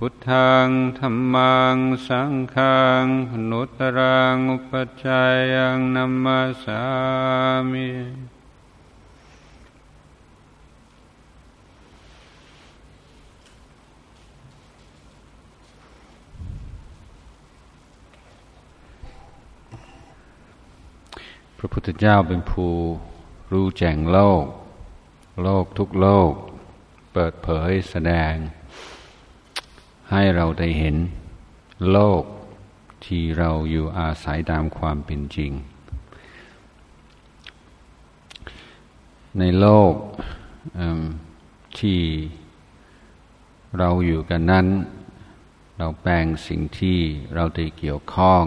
พุทธังธรรมัง สังฆังนุตรังอุปจัยยังนัมมาสามิพระพุทธเจ้าเป็นผู้รู้แจ้งโลก โลกทุกโลก เปิดเผยแสดง ให้เราได้เห็นโลกที่เราอยู่อาศัยตามความเป็นจริง ในโลกที่เราอยู่กันนั้น เราแปลงสิ่งที่เราได้เกี่ยวข้อง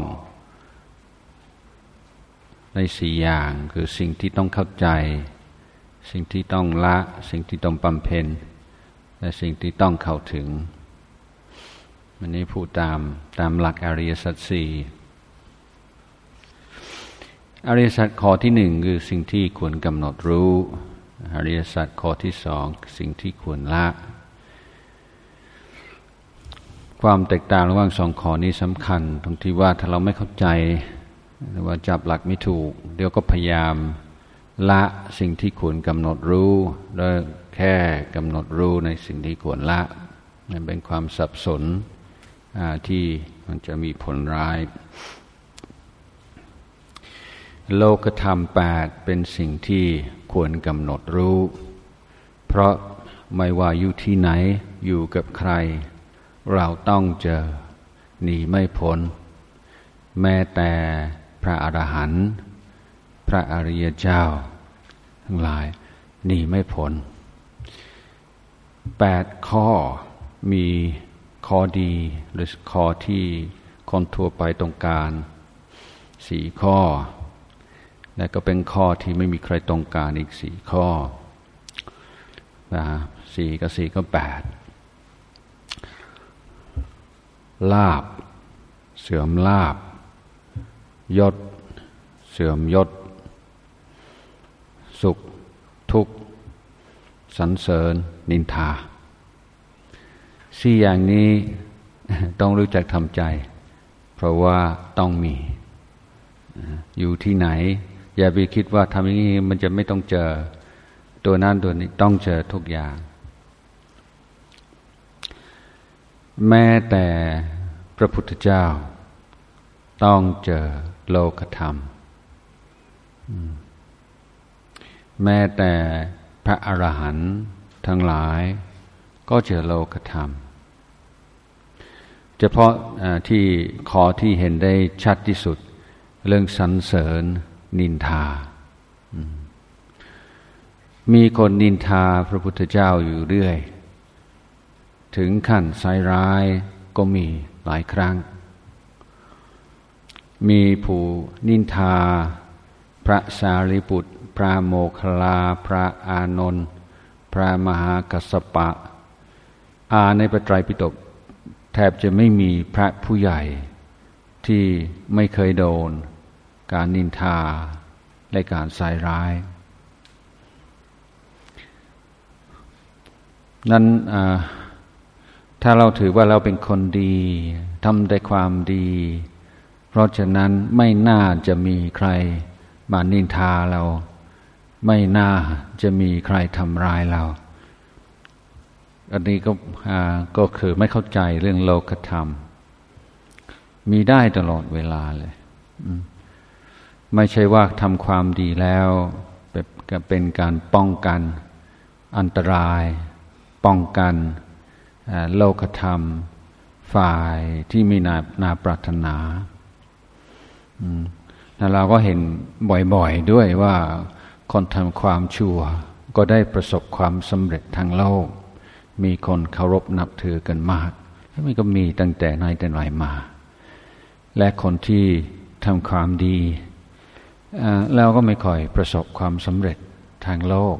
ในสี่อย่างคือสิ่งที่ต้องเข้าใจ สิ่งที่ต้องละ สิ่งที่ต้องบำเพ็ญและสิ่งที่ต้องเข้าถึง วันนี้พูดตามตามหลักอริยสัจสี่อริยสัจข้อที่หนึ่งคือสิ่งที่ควรกำหนดรู้ อริยสัจข้อที่สองสิ่งที่ควรละ ความแตกต่างระหว่างสองข้อนี้สำคัญ ตรงที่ว่าถ้าเราไม่เข้าใจ หรือว่าจับหลักไม่ถูก เดี๋ยวก็พยายามละสิ่งที่ควรกำหนดรู้แล้วแค่กำหนดรู้ในสิ่งที่ควรละนั่นเป็นความสับสน ที่มันจะมีผลร้าย โลกธรรมแปดเป็นสิ่งที่ควรกำหนดรู้ เพราะไม่ว่าอยู่ที่ไหนอยู่กับใคร เราต้องเจอหนีไม่พ้น แม้แต่พระอรหันต์พระอริยเจ้า ทั้งหลายหนีไม่พ้นแปดข้อมี ข้อดีหรือข้อที่คนทั่วไปต้องการสี่ข้อ และก็เป็นข้อที่ไม่มีใครต้องการอีกสี่ข้อนะสี่กับสี่ก็แปดลาบ เสื่อมลาบ ยศ เสื่อมยศ สุข ทุกข์ สันเสริญ นินทา สี่อย่างนี้ต้องรู้จักทำใจ เพราะว่าต้องมี อยู่ที่ไหน อย่าไปคิดว่าทำอย่างนี้มันจะไม่ต้องเจอ ตัวนั้นตัวนี้ต้องเจอทุกอย่าง แม้แต่พระพุทธเจ้า ต้องเจอโลกธรรม แม้แต่พระอรหันต์ทั้งหลายก็เจอโลกธรรม เฉพาะที่ขอที่เห็นได้ชัดที่สุด เรื่องสรรเสริญนินทา มีคนนินทาพระพุทธเจ้าอยู่เรื่อย ถึงขั้นไซร้ายก็มีหลายครั้ง มีผู้นินทา พระสารีบุตร พระโมคคลา พระอานนท์พระมหากัสสปะอาในปไตรปิฎก บจะไม่มีพระผู้ใหญ่ที่ไม่เคยโดน การนินทาและการใส่ร้าย นั้นถ้าเราถือว่าเราเป็นคนดีทำแต่ความดี เพราะฉะนั้นไม่น่าจะมีใครมานินทาเรา ไม่น่าจะมีใครทำร้ายเรา อันนี้ก็ก็คือไม่เข้าใจเรื่องโลกธรรม มีได้ตลอดเวลาเลยไม่ใช่ว่าทำความดีแล้วเป็นการป้องกันอันตราย ป้องกันโลกธรรม ฝ่ายที่มีนานาปรารถนาแล้วเราก็เห็นบ่อยๆด้วยว่าคนทำความชั่ว ก็ได้ประสบความสำเร็จทางโลก มีคนเคารพนับถือกันมากแล้วมันก็มีตั้งแต่ไหนแต่ไรมา และคนที่ทำความดีแล้วก็ไม่ค่อยประสบความสำเร็จทางโลก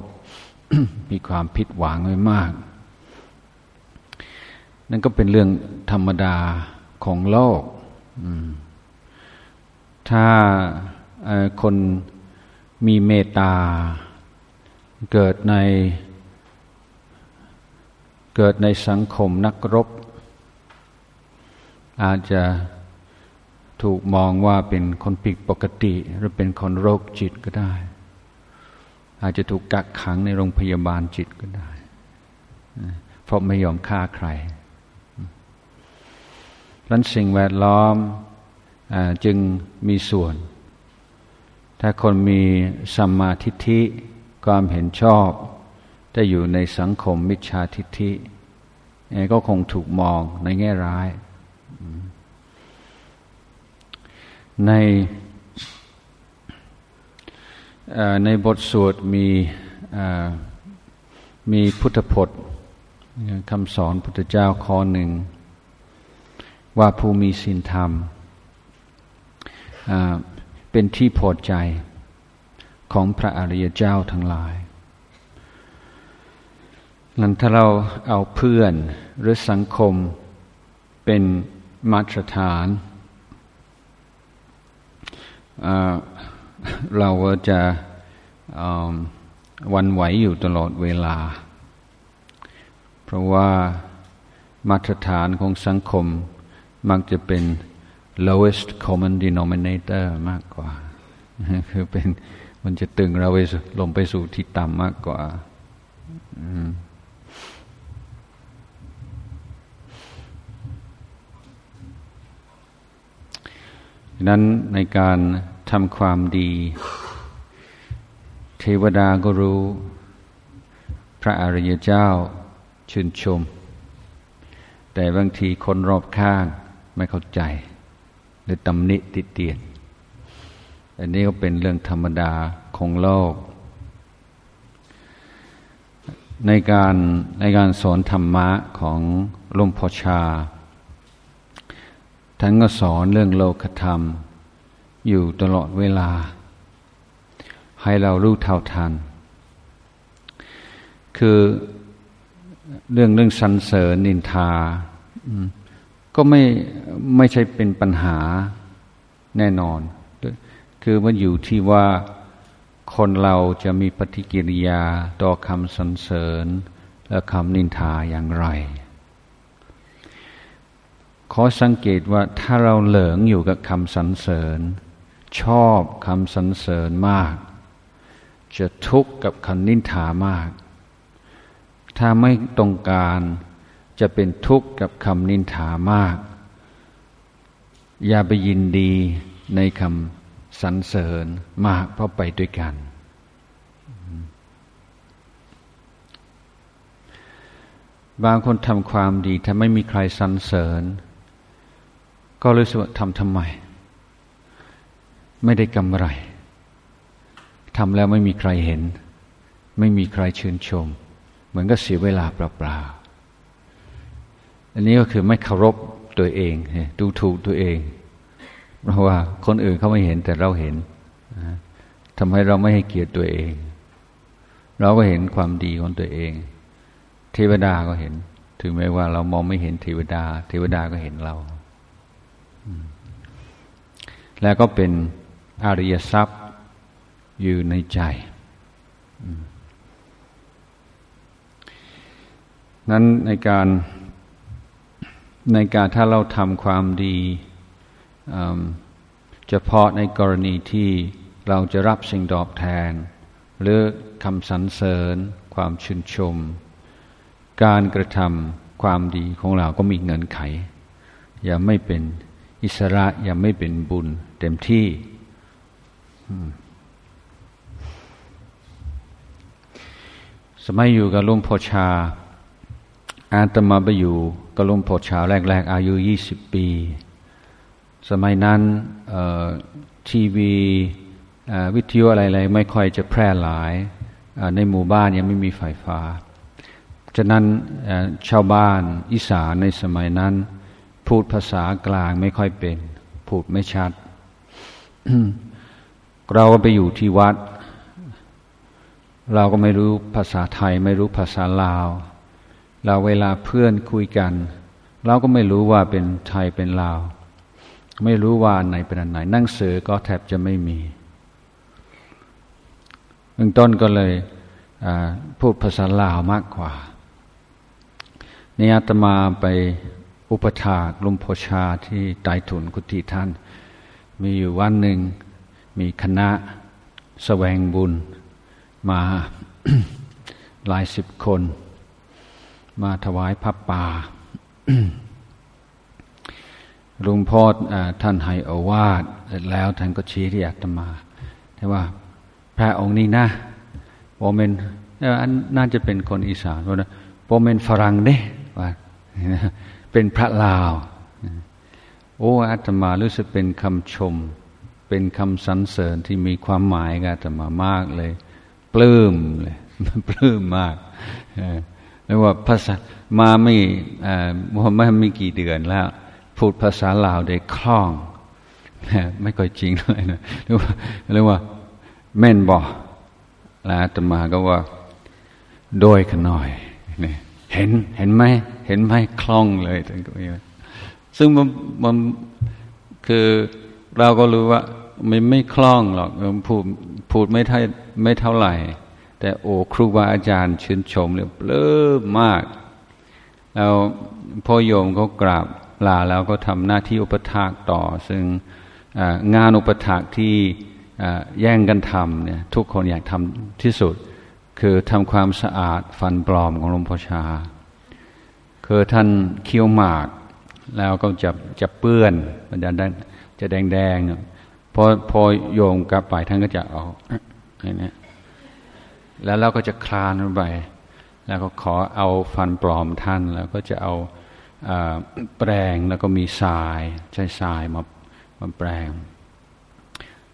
มีความผิดหวังไว้มาก นั่นก็เป็นเรื่องธรรมดาของโลก ถ้าคนมีเมตตาเกิดใน เกิดในสังคมนักรบ อาจจะถูกมองว่าเป็นคนผิดปกติ หรือเป็นคนโรคจิตก็ได้ อาจจะถูกกักขังในโรงพยาบาลจิตก็ได้ เพราะไม่ยอมฆ่าใครรันสิ่งแวดล้อมอจึงมีส่วน ถ้าคนมีสัมมาทิฏฐิความเห็นชอบ จะอยู่ในสังคมมิจฉาทิฏฐิก็คงถูกมองในแง่ร้าย ในในบทสวดมีมีพุทธพจน์คำสอนพุทธเจ้าข้อหนึ่ง ว่าผู้มีศีลธรรม เป็นที่พอใจของพระอริยเจ้าทั้งหลาย นั้นถ้าเราเอาเพื่อนหรือสังคมเป็นมาตรฐาน เราก็จะวันไหวอยู่ตลอดเวลา เพราะว่ามาตรฐานของสังคมมักจะเป็น lowest common denominator มากกว่า คือเป็นมันจะตึงเราไปลงไปสู่ที่ต่ำมากกว่า นั้นในการทำความดี เทวดาก็รู้ พระอริยเจ้าชื่นชม แต่บางทีคนรอบข้างไม่เข้าใจหรือตำหนิติเตียน อันนี้ก็เป็นเรื่องธรรมดาของโลก ในการในการสอนธรรมะของลุงพ่อชา ท่านก็สอนเรื่องโลกธรรม อยู่ตลอดเวลา ให้เรารู้เท่าทัน คือเรื่องเรื่องสรรเสริญนินทา ก็ไม่ไม่ใช่เป็นปัญหาแน่นอน คือมันอยู่ที่ว่าคนเราจะมีปฏิกิริยาต่อคำสรรเสริญและคำนินทาอย่างไร ขอสังเกตว่าถ้าเราเหลิงอยู่กับคำสรรเสริญ ชอบคำสรรเสริญมาก จะทุกข์กับคำนินทามาก ถ้าไม่ตรงการจะเป็นทุกข์กับคำนินทามาก อย่าไปยินดีในคำสรรเสริญมากเพราะไปด้วยกัน บางคนทำความดีถ้าไม่มีใครสรรเสริญ ก็รู้สึกว่าทำทำไม ไม่ได้กำไรทำแล้วไม่มีใครเห็น ไม่มีใครชื่นชม เหมือนก็เสียเวลาเปล่าๆอันนี้ก็คือไม่เคารพตัวเอง ดูถูกตัวเอง เพราะว่าคนอื่นเขาไม่เห็นแต่เราเห็นทำให้เราไม่ให้เกียรติตัวเอง เราก็เห็นความดีของตัวเอง เทวดาก็เห็น ถึงแม้ว่าเรามองไม่เห็นเทวดา เทวดาก็เห็นเรา แล้วก็เป็นอริยทรัพย์อยู่ในใจนั้นในการในการถ้าเราทำความดีเฉพาะในกรณีที่เราจะรับสิ่งตอบแทน หรือคำสรรเสริญ ความชื่นชม การกระทำความดีของเราก็มีเงินไข อย่าไม่เป็นอิสระยังไม่เป็นบุญ เต็มที่ สมัยอยู่กับลุงพ่อชา อาตมาไปอยู่กับลุงพ่อชาแรก ๆ อายุยี่สิบปี สมัยนั้นทีวีวิทยุอะไรๆไม่ค่อยจะแพร่หลายในหมู่บ้านยังไม่มีไฟฟ้า ฉะนั้นชาวบ้านอีสานในสมัยนั้น พูดภาษากลางไม่ค่อยเป็นพพูดไม่ชัด เราก็ไปอยู่ที่วัด เราก็ไม่รู้ภาษาไทย ไม่รู้ภาษาลาว เราเวลาเพื่อนคุยกัน เราก็ไม่รู้ว่าเป็นไทยเป็นลาว ไม่รู้ว่าอันไหนเป็นอันไหน นั่งสือก็แทบจะไม่มีเบื้องต้นก็เลยพูดภาษาลาวมากกว่านี่อาตมาไปอุปถากลุมโพชาที่ไตถุนกุฏิท่าน มีอยู่วันหนึ่ง มีคณะสแสวงบุญมาหลายสิบคน มาถวายพระป่าลุงพ่อท่านให้อวาดเสแล้วท่านก็ชี้ที่อาตมา แต่ว่าพระองค์นี้นะโมเมนน่าจะเป็นคนอีสานว่าโมเมนฝรั่งเด้ว่าเป็นพระลาว โอ้อาตมารู้สึกเป็นคำชม เป็นคำสรรเสริญที่มีความหมายกับอาตมามากเลย ปลื้มเลยปลื้มมากเรียกว่าภาษามาไม่ไม่ไม่กี่เดือนแล้ว พูดภาษาลาวได้คล่องไม่ค่อยจริงเลยนะเรียกว่าเรียกว่าแม่นบอกแล้วอาตมาก็ว่าโดยขน่อยเนี่ยเห็นเห็นไหมเห็นไหมคล่องเลยทั้งก็ ซึ่งมันมันคือเราก็รู้ว่ามันไม่คล่องหรอกพูดพูดไม่เท่าไม่เท่าไหร่ แต่โอ้ครูบาอาจารย์ชื่นชมเลยเลิศมาก แล้วพ่อโยมก็กราบลาแล้วก็ทำหน้าที่อุปถากต่อ ซึ่งงานอุปถากที่แย่งกันทำเนี่ยทุกคนอยากทำที่สุด คือทำความสะอาดฟันปลอมของหลวงพ่อชา คือท่านเคี้ยวหมาก แล้วก็จะจะเปื้อนมันจะจะแดงแดงพอพอโยมกลับไปท่านก็จะเอาอย่างนี้แล้วเราก็จะคลานไป แล้วก็ขอเอาฟันปลอมท่าน แล้วก็จะเอาแปรงแล้วก็มีทรายใช้ทรายมามาแปรง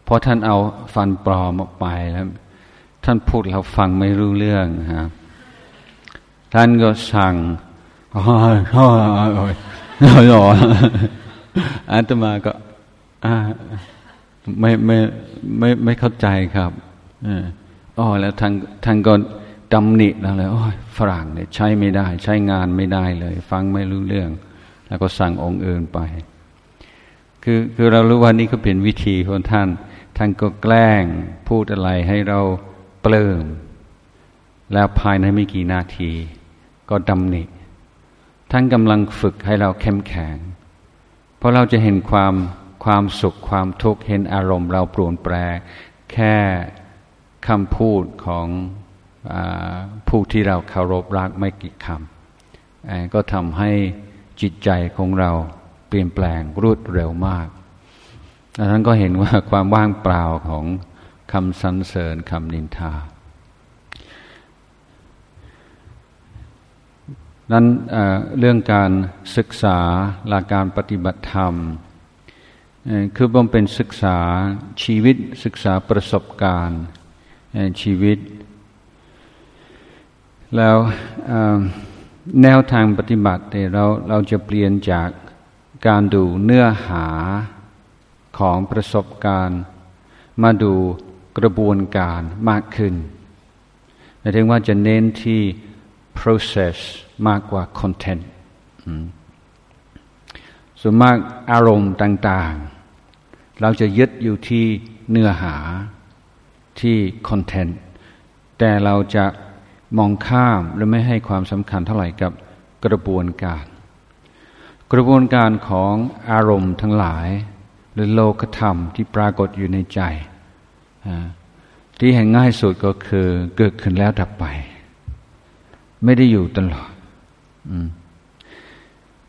พอท่านเอาฟันปลอมออกไปแล้ว ท่านพูดเราฟังไม่รู้เรื่องฮะท่านก็สั่งอ๋อ อ๋ออ๋ออาตมาก็ไม่ไม่ไม่ไม่เข้าใจครับอ๋อแล้วท่านท่านก็ดำหนิแล้วเลยโอ้ยฝรั่งเนี่ยใช้ไม่ได้ ใช้งานไม่ได้เลย ฟังไม่รู้เรื่อง แล้วก็สั่งองค์อื่นไป คือคือเรารู้ว่านี่ก็เป็นวิธีของท่าน ท่านก็แกล้งพูดอะไรให้เราเปลื้มแล้วภายในไม่กี่นาที ก็ดำหนิ ท่านกำลังฝึกให้เราเข้มแข็ง เพราะเราจะเห็นความความสุขความทุกข์เห็นอารมณ์เราปรวนแปร แค่คำพูดของอผู้ที่เราเคารพรักไม่กี่คำก็ทำให้จิตใจของเราเปลี่ยนแปลงรวดเร็วมากดังนั้นก็เห็นว่าความว่างเปล่าของคำสรรเสริญคำนินทา นั้นเเรื่องการศึกษาหลักการปฏิบัติธรรม คือมันเป็นศึกษาชีวิตศึกษาประสบการณ์ชีวิต แล้วแนวทางปฏิบัติเราเราจะเปลี่ยนจากการดูเนื้อหาของประสบการณ์ มาดูกระบวนการมากขึ้นหมายถึงว่าจะเน้นที่ process มากกว่า content ส่วนมากอารมณ์ต่าง ๆ เราจะยึดอยู่ที่เนื้อหาที่ content แต่เราจะมองข้ามหรือไม่ให้ความสำคัญเท่าไหร่กับกระบวนการ กระบวนการของอารมณ์ทั้งหลาย หรือโลกธรรมที่ปรากฏอยู่ในใจ ที่แห่งง่ายสุดก็คือเกิดขึ้นแล้วดับไป ไม่ได้อยู่ตลอด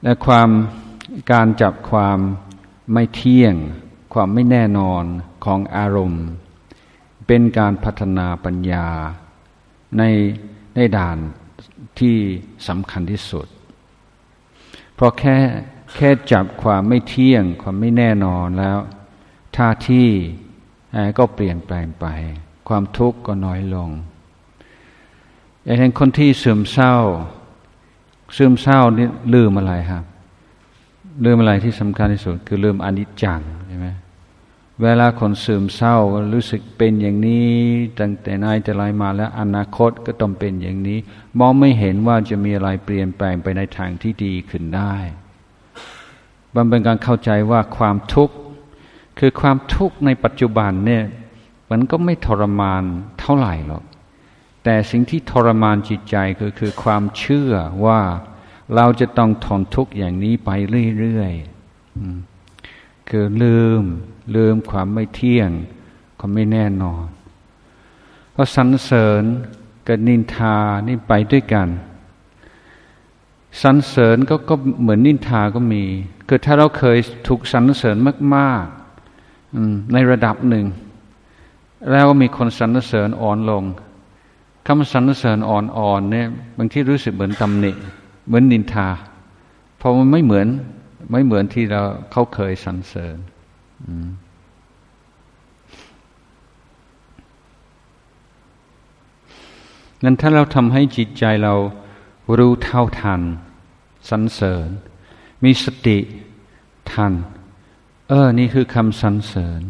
และความการจับความไม่เที่ยง ความไม่แน่นอนของอารมณ์ เป็นการพัฒนาปัญญาในในด่านที่สำคัญที่สุด เพราะแค่แค่จับความไม่เที่ยง ความไม่แน่นอนแล้วท่าที่ก็เปลี่ยนแปลงไป ความทุกข์ก็น้อยลง อย่างนั้นคนที่ซึมเศร้า ซึมเศร้านี่ลืมอะไรครับ ลืมอะไรที่สำคัญที่สุด คือลืมอนิจจังใช่ไหมเวลาคนซึมเศร้ารู้สึกเป็นอย่างนี้ตั้งแต่นายแต่ไรมาแล้วอนาคตก็ต้องเป็นอย่างนี้ มองไม่เห็นว่าจะมีอะไรเปลี่ยนแปลงไปในทางที่ดีขึ้นได้มันเป็นการเข้าใจว่าความทุกข์คือความทุกข์ในปัจจุบันเนี่ยมันก็ไม่ทรมานเท่าไหร่หรอก แต่สิ่งที่ทรมานจิตใจก็คือความเชื่อว่าเราจะต้องทนทุกข์อย่างนี้ไปเรื่อยๆคือลืมลืมความไม่เที่ยงความไม่แน่นอน เพราะสรรเสริญกับนินทานี่ไปด้วยกันสรรเสริญก็ก็เหมือนนินทาก็มีคือถ้าเราเคยถูกสรรเสริญมากๆในระดับหนึ่ง แล้วมีคนสรรเสริญอ่อนลง คำสรรเสริญอ่อนๆเนี่ยบางที่รู้สึกเหมือนตำหนิ เหมือนนินทา เพราะมันไม่เหมือนไม่เหมือนที่เราเขาเคยสรรเสริญนั้นถ้าเราทำให้จิตใจเรารู้เท่าทันสรรเสริญ มีสติทัน เออ นี่คือคำสรรเสริญ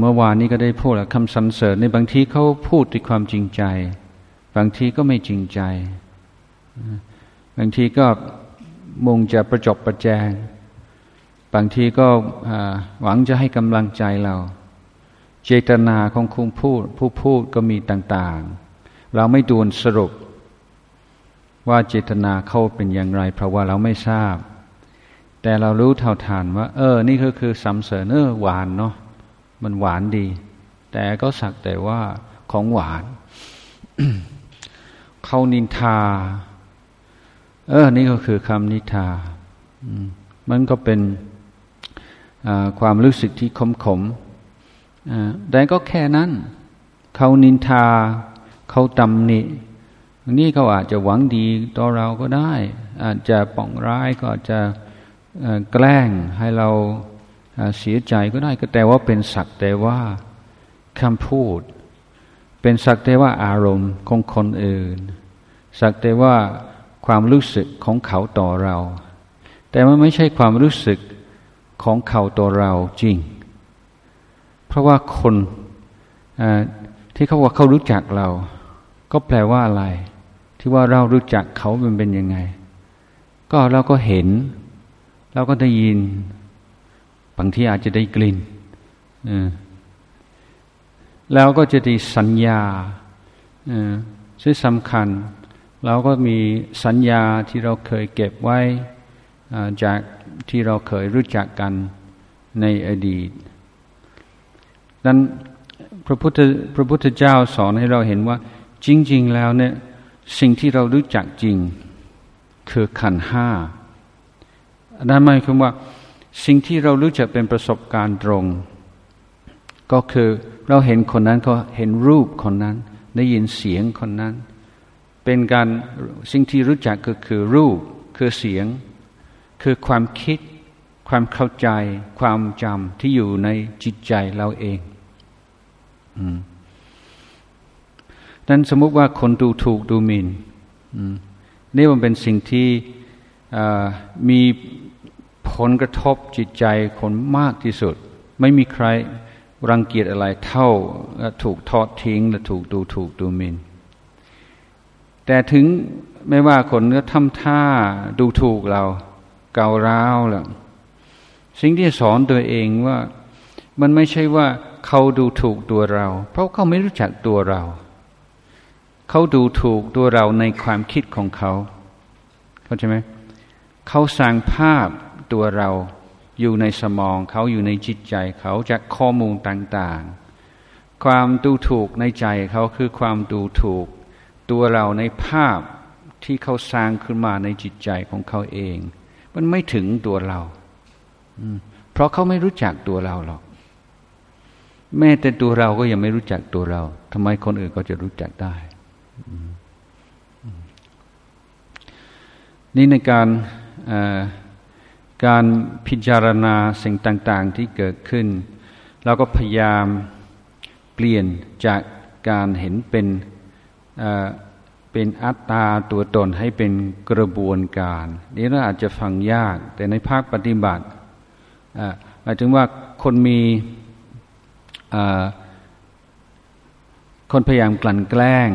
เมื่อวานนี้ก็ได้พูดคำสรรเสริญในบางทีเขาพูดด้วยความจริงใจ บางทีก็ไม่จริงใจ บางทีก็มุ่งจะประจบประแจง บางทีก็หวังจะให้กำลังใจเรา เจตนาของคุณพูด ผู้พูดก็มีต่างๆ เราไม่ดูนสรุป ว่าเจตนาเขาเป็นอย่างไร เพราะว่าเราไม่ทราบ แต่เรารู้เท่าทานว่า เออ นี่ก็คือสำเสริญเออหวานเนาะ มันหวานดี แต่ก็สักแต่ว่าของหวาน เขานินทา เออ นี่ก็คือคำนิทา มันก็เป็นความรู้สึกที่ขมขมแต่ก็แค่นั้น เขานินทา เขาตำหนินี่เขาอาจจะหวังดีต่อเราก็ได้ อาจจะป่องร้ายก็อาจจะแกล้งให้เรา เสียใจก็ได้ก็แต่ว่าเป็นสักแต่ว่าคำพูด เป็นสักแต่ว่าอารมณ์ของคนอื่น สักแต่ว่าความรู้สึกของเขาต่อเรา แต่มันไม่ใช่ความรู้สึกของเขาต่อเราจริง เพราะว่าคนที่เขาว่าเขารู้จักเรา ก็แปลว่าอะไร ที่ว่าเรารู้จักเขามันเป็นยังไง ก็เราก็เห็น เราก็ได้ยิน บางทีอาจจะได้กลิ่นแล้วก็จะได้สัญญาซึ่งสำคัญ เราก็มีสัญญาที่เราเคยเก็บไว้จากที่เราเคยรู้จักกันในอดีตนั้นพระพุทธพระพุทธเจ้าสอนให้เราเห็นว่า จริง ๆ แล้วเนี่ยสิ่งที่เรารู้จักจริง คือขันห้านั่นหมายความว่า สิ่งที่เรารู้จักเป็นประสบการณ์ตรง ก็คือเราเห็นคนนั้นก็เห็นรูปคนนั้น ได้ยินเสียงคนนั้น เป็นการสิ่งที่รู้จักก็คือรูปคือเสียง คือความคิด ความเข้าใจ ความจำที่อยู่ในจิตใจเราเองอนั้นสมมุติว่าคนดูถูกดูหมิน่นนี่มันเป็นสิ่งที่มี ผลกระทบจิตใจคนมากที่สุด ไม่มีใครรังเกียจอะไรเท่าถูกทอดทิ้งและถูกดูถูกดูหมิน่นแต่ถึงไม่ว่าคนก็ทำท่าดูถูกเราเการ้าวแล้วสิ่งที่สอนตัวเองว่ามันไม่ใช่ว่าเขาดูถูกตัวเรา เพราะเขาไม่รู้จักตัวเรา เขาดูถูกตัวเราในความคิดของเขา เข้าใจไหมเขาสร้างภาพ ตัวเราอยู่ในสมองเขาอยู่ในจิตใจเขาจากข้อมูลต่างๆ ความดูถูกในใจเขาคือความดูถูก ตัวเราในภาพที่เขาสร้างขึ้นมาในจิตใจของเขาเอง มันไม่ถึงตัวเราเพราะเขาไม่รู้จักตัวเราหรอก แม้แต่ตัวเราก็ยังไม่รู้จักตัวเราทำไมคนอื่นก็จะรู้จักได้นี่ในการ การพิจารณาสิ่งต่างๆที่เกิดขึ้น เราก็พยายามเปลี่ยนจากการเห็นเป็นเปเป็นอัตตาตัวตนให้เป็นกระบวนการ นี่เราอาจจะฟังยาก แต่ในภาคปฏิบัติหมายถึงว่าคนมีคนพยายามกลั่นแกล้ง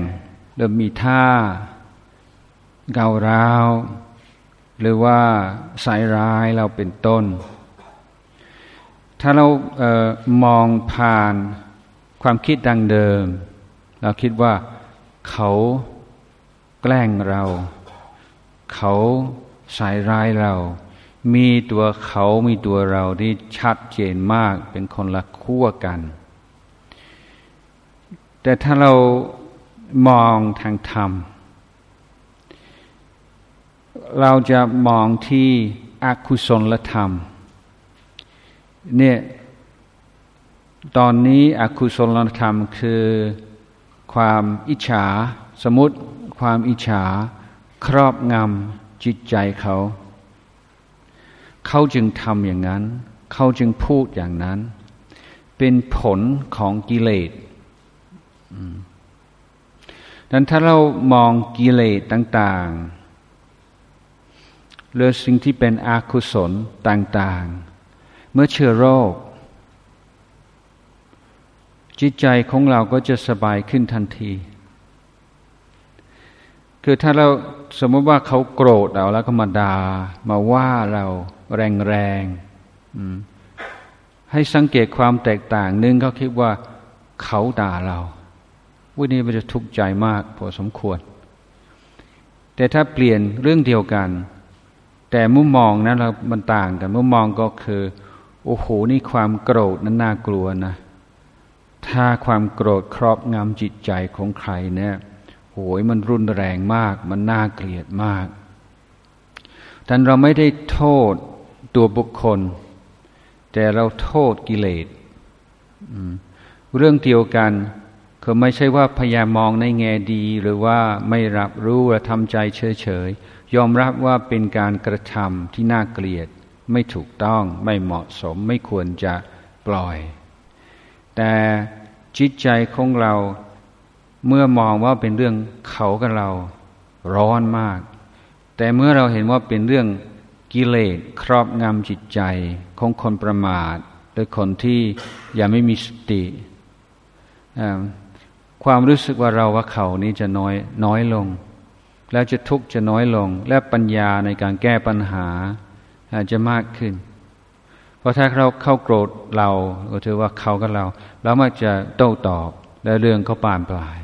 หรือมีท่าเการ้าว หรือว่าสายร้ายเราเป็นต้น ถ้าเราเออมองผ่านความคิดดังเดิม เราคิดว่าเขาแกล้งเรา เขาสายร้ายเรา มีตัวเขามีตัวเราที่ชัดเจนมากเป็นคนละขั้วกัน แต่ถ้าเรามองทางธรรม เราจะมองที่อกุศลธรรม เนี่ยตอนนี้อกุศลธรรมคือความอิจฉา สมมติความอิจฉา ครอบงำจิตใจเขา เขาจึงทำอย่างนั้น เขาจึงพูดอย่างนั้น เป็นผลของกิเลสดังนั้นถ้าเรามองกิเลสต่าง ๆ หรือสิ่งที่เป็นอาคุศลต่างๆ เมื่อเชื้อโรค จิตใจของเราก็จะสบายขึ้นทันที คือถ้าเราสมมติว่าเขาโกรธเราแล้วก็มาดา่ามาว่าเราแรงๆให้สังเกตความแตกต่างหนึ่งเขาคิดว่าเขาด่าเราวันนี้มันจะทุกข์ใจมากพอสมควร แต่ถ้าเปลี่ยนเรื่องเดียวกัน แต่มุมมองนั้นเรา มันต่างกัน มุมมองก็คือ โอ้โห นี่ความโกรธนั้นน่ากลัวนะ ถ้าความโกรธครอบงำจิตใจของใครเนี่ยโหยมันรุนแรงมาก มันน่าเกลียดมากแต่เราไม่ได้โทษตัวบุคคล แต่เราโทษกิเลสเรื่องเดียวกันคือไม่ใช่ว่าพยายามมองในแง่ดี หรือว่าไม่รับรู้และทำใจเฉยๆ ยอมรับว่าเป็นการกระทำที่น่าเกลียด ไม่ถูกต้องไม่เหมาะสมไม่ควรจะปล่อย แต่จิตใจของเราเมื่อมองว่าเป็นเรื่องเขากับเราร้อนมาก แต่เมื่อเราเห็นว่าเป็นเรื่องกิเลสครอบงำจิตใจของคนประมาทหรือคนที่ยังไม่มีสติ ความรู้สึกว่าเราว่าเขานี้จะน้อยน้อยลง แล้วจะทุกข์จะน้อยลง และปัญญาในการแก้ปัญหาอาจจะมากขึ้น เพราะถ้าเราเข้าโกรธเราก็ถือว่าเขากับเรา เรามักจะโต้ตอบและเรื่องเขาปานปลาย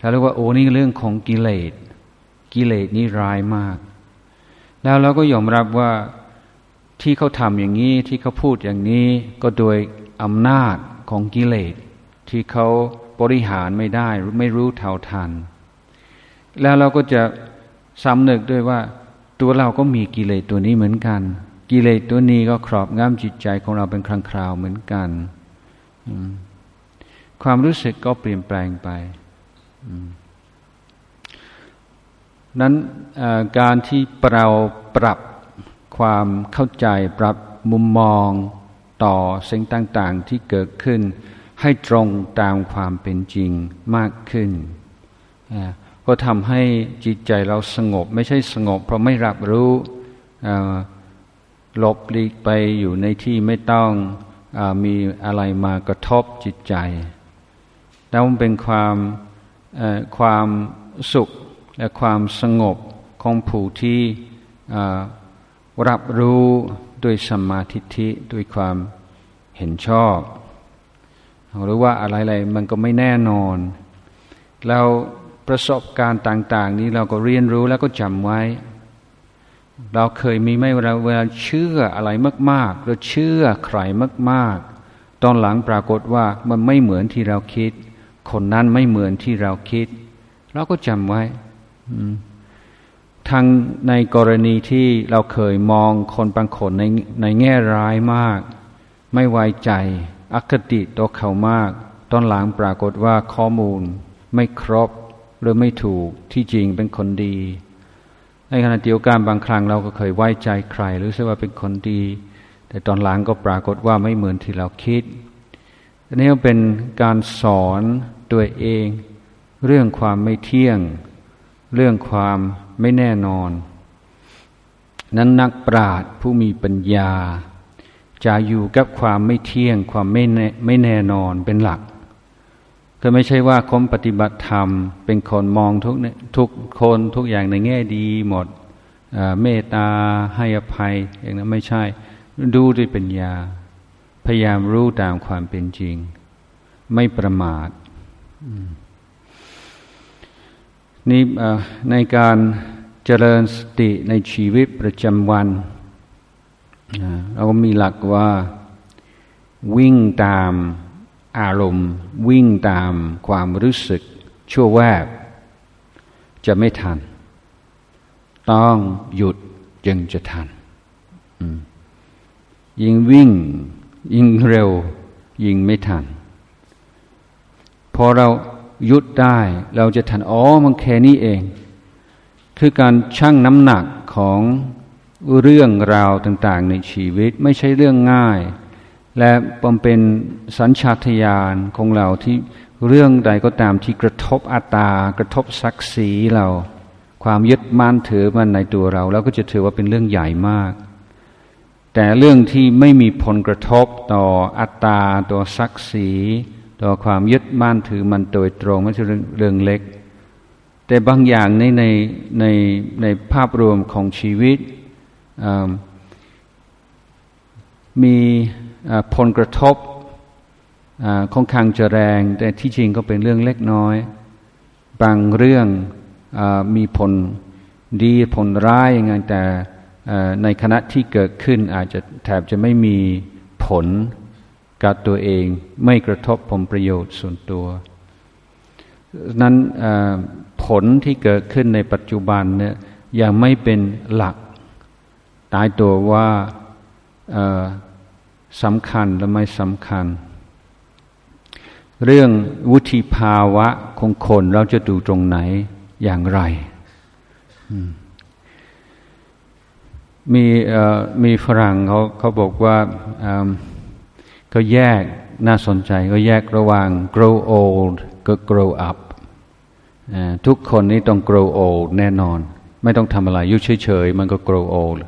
ถ้าเรียกว่าโอ้นี่เรื่องของกิเลสกิเลสนี่ร้ายมาก แล้วเราก็ยอมรับว่าที่เขาทำอย่างนี้ที่เขาพูดอย่างนี้ก็โดยอำนาจของกิเลสที่เขาบริหารไม่ได้ไม่รู้เท่าทัน แล้วเราก็จะสำนึกด้วยว่า ตัวเราก็มีกิเลสตัวนี้เหมือนกัน กิเลสตัวนี้ก็ครอบงำจิตใจของเราเป็นครั้งคราวเหมือนกันความรู้สึกก็เปลี่ยนแปลงไปนั้นการที่เราปรับความเข้าใจปรับมุมมองต่อสิ่งต่างๆที่เกิดขึ้น ให้ตรงตามความเป็นจริงมากขึ้น ก็ทำให้จิตใจเราสงบ ไม่ใช่สงบ เพราะไม่รับรู้หลบหลีกไปอยู่ในที่ไม่ต้องอมีอะไรมากระทบจิตใจ แล้วมันเป็นความความสุขและความสงบของผู้ที่รับรู้ด้วยสมาธิิด้วยความเห็นชอบหรือว่าอะไรๆมันก็ไม่แน่นอนเรา ประสบการณ์ต่าง ๆ นี้เราก็เรียนรู้แล้วก็จำไว้ เราเคยมีไหมเวลาเวลาเชื่ออะไรมากๆเราเชื่อใครมาก ๆ ตอนหลังปรากฏว่ามันไม่เหมือนที่เราคิด คนนั้นไม่เหมือนที่เราคิด เราก็จำไว้ทั้งในกรณีที่เราเคยมองคนบางคนในในแง่ร้ายมาก ไม่ไว้ใจอคติต่อเขามาก ตอนหลังปรากฏว่าข้อมูลไม่ครบ หรือไม่ถูกที่จริงเป็นคนดีในขณะเดียวกันบางครั้งเราก็เคยไว้ใจใคร หรือใช่ว่าเป็นคนดี แต่ตอนหลังก็ปรากฏว่าไม่เหมือนที่เราคิดอันนี้เป็นการสอนตัวเอง เรื่องความไม่เที่ยง เรื่องความไม่แน่นอน นั้นนักปราชญ์ผู้มีปัญญา จะอยู่กับความไม่เที่ยงความไม่แน่ไม่แน่นอนเป็นหลัก ก็ไม่ใช่ว่าคนปฏิบัติธรรม เป็นคนมองทุกทุกคนทุกอย่างในแง่ดีหมดเมตตาให้อภัย อย่างนั้นไม่ใช่ ดูด้วยปัญญา พยายามรู้ตามความเป็นจริง ไม่ประมาทนี่ในการเจริญสติในชีวิตประจำวัน เราก็มีหลักว่าวิ่งตาม อารมณ์วิ่งตามความรู้สึกชั่วแวบ จะไม่ทัน ต้องหยุดจึงจะทัน ยิ่งวิ่ง ยิ่งเร็ว ยิ่งไม่ทัน พอเราหยุดได้เราจะทัน อ๋อ มันแค่นี้เอง คือการชั่งน้ำหนักของเรื่องราวต่าง ๆ ในชีวิต ไม่ใช่เรื่องง่าย และปมเป็นสัญชาตญาณของเราที่เรื่องใดก็ตามที่กระทบอัตตากระทบศักดิ์ศรีเรา ความยึดมั่นถือมันในตัวเรา แล้วก็จะถือว่าเป็นเรื่องใหญ่มาก แต่เรื่องที่ไม่มีผลกระทบต่ออัตตาตัวศักดิ์ศรีต่อความยึดมั่นถือมันโดยตรงไม่ใช่เรื่องเล็ก แต่บางอย่างในในในในภาพรวมของชีวิตมี ผลกระทบค่อนข้างจะแรง แต่ที่จริงก็เป็นเรื่องเล็กน้อย บางเรื่องอมีผลดีผลร้ายยังไงแต่ในขณะที่เกิดขึ้นอาจจะแทบจะไม่มีผลกับตัวเอง ไม่กระทบผลประโยชน์ส่วนตัว นั้นผลที่เกิดขึ้นในปัจจุบันเนี่ยยังไม่เป็นหลัก ตายตัวว่า สำคัญและไม่สำคัญ เรื่องวุฒิภาวะของคนเราจะดูตรงไหนอย่างไร มีมีฝรั่งเขาเขาบอกว่าก็แยกน่าสนใจก็แยกระหว่าง grow old กับ grow up ทุกคนนี้ต้อง grow old แน่นอน ไม่ต้องทำอะไรยุ่เฉยๆ มันก็ grow old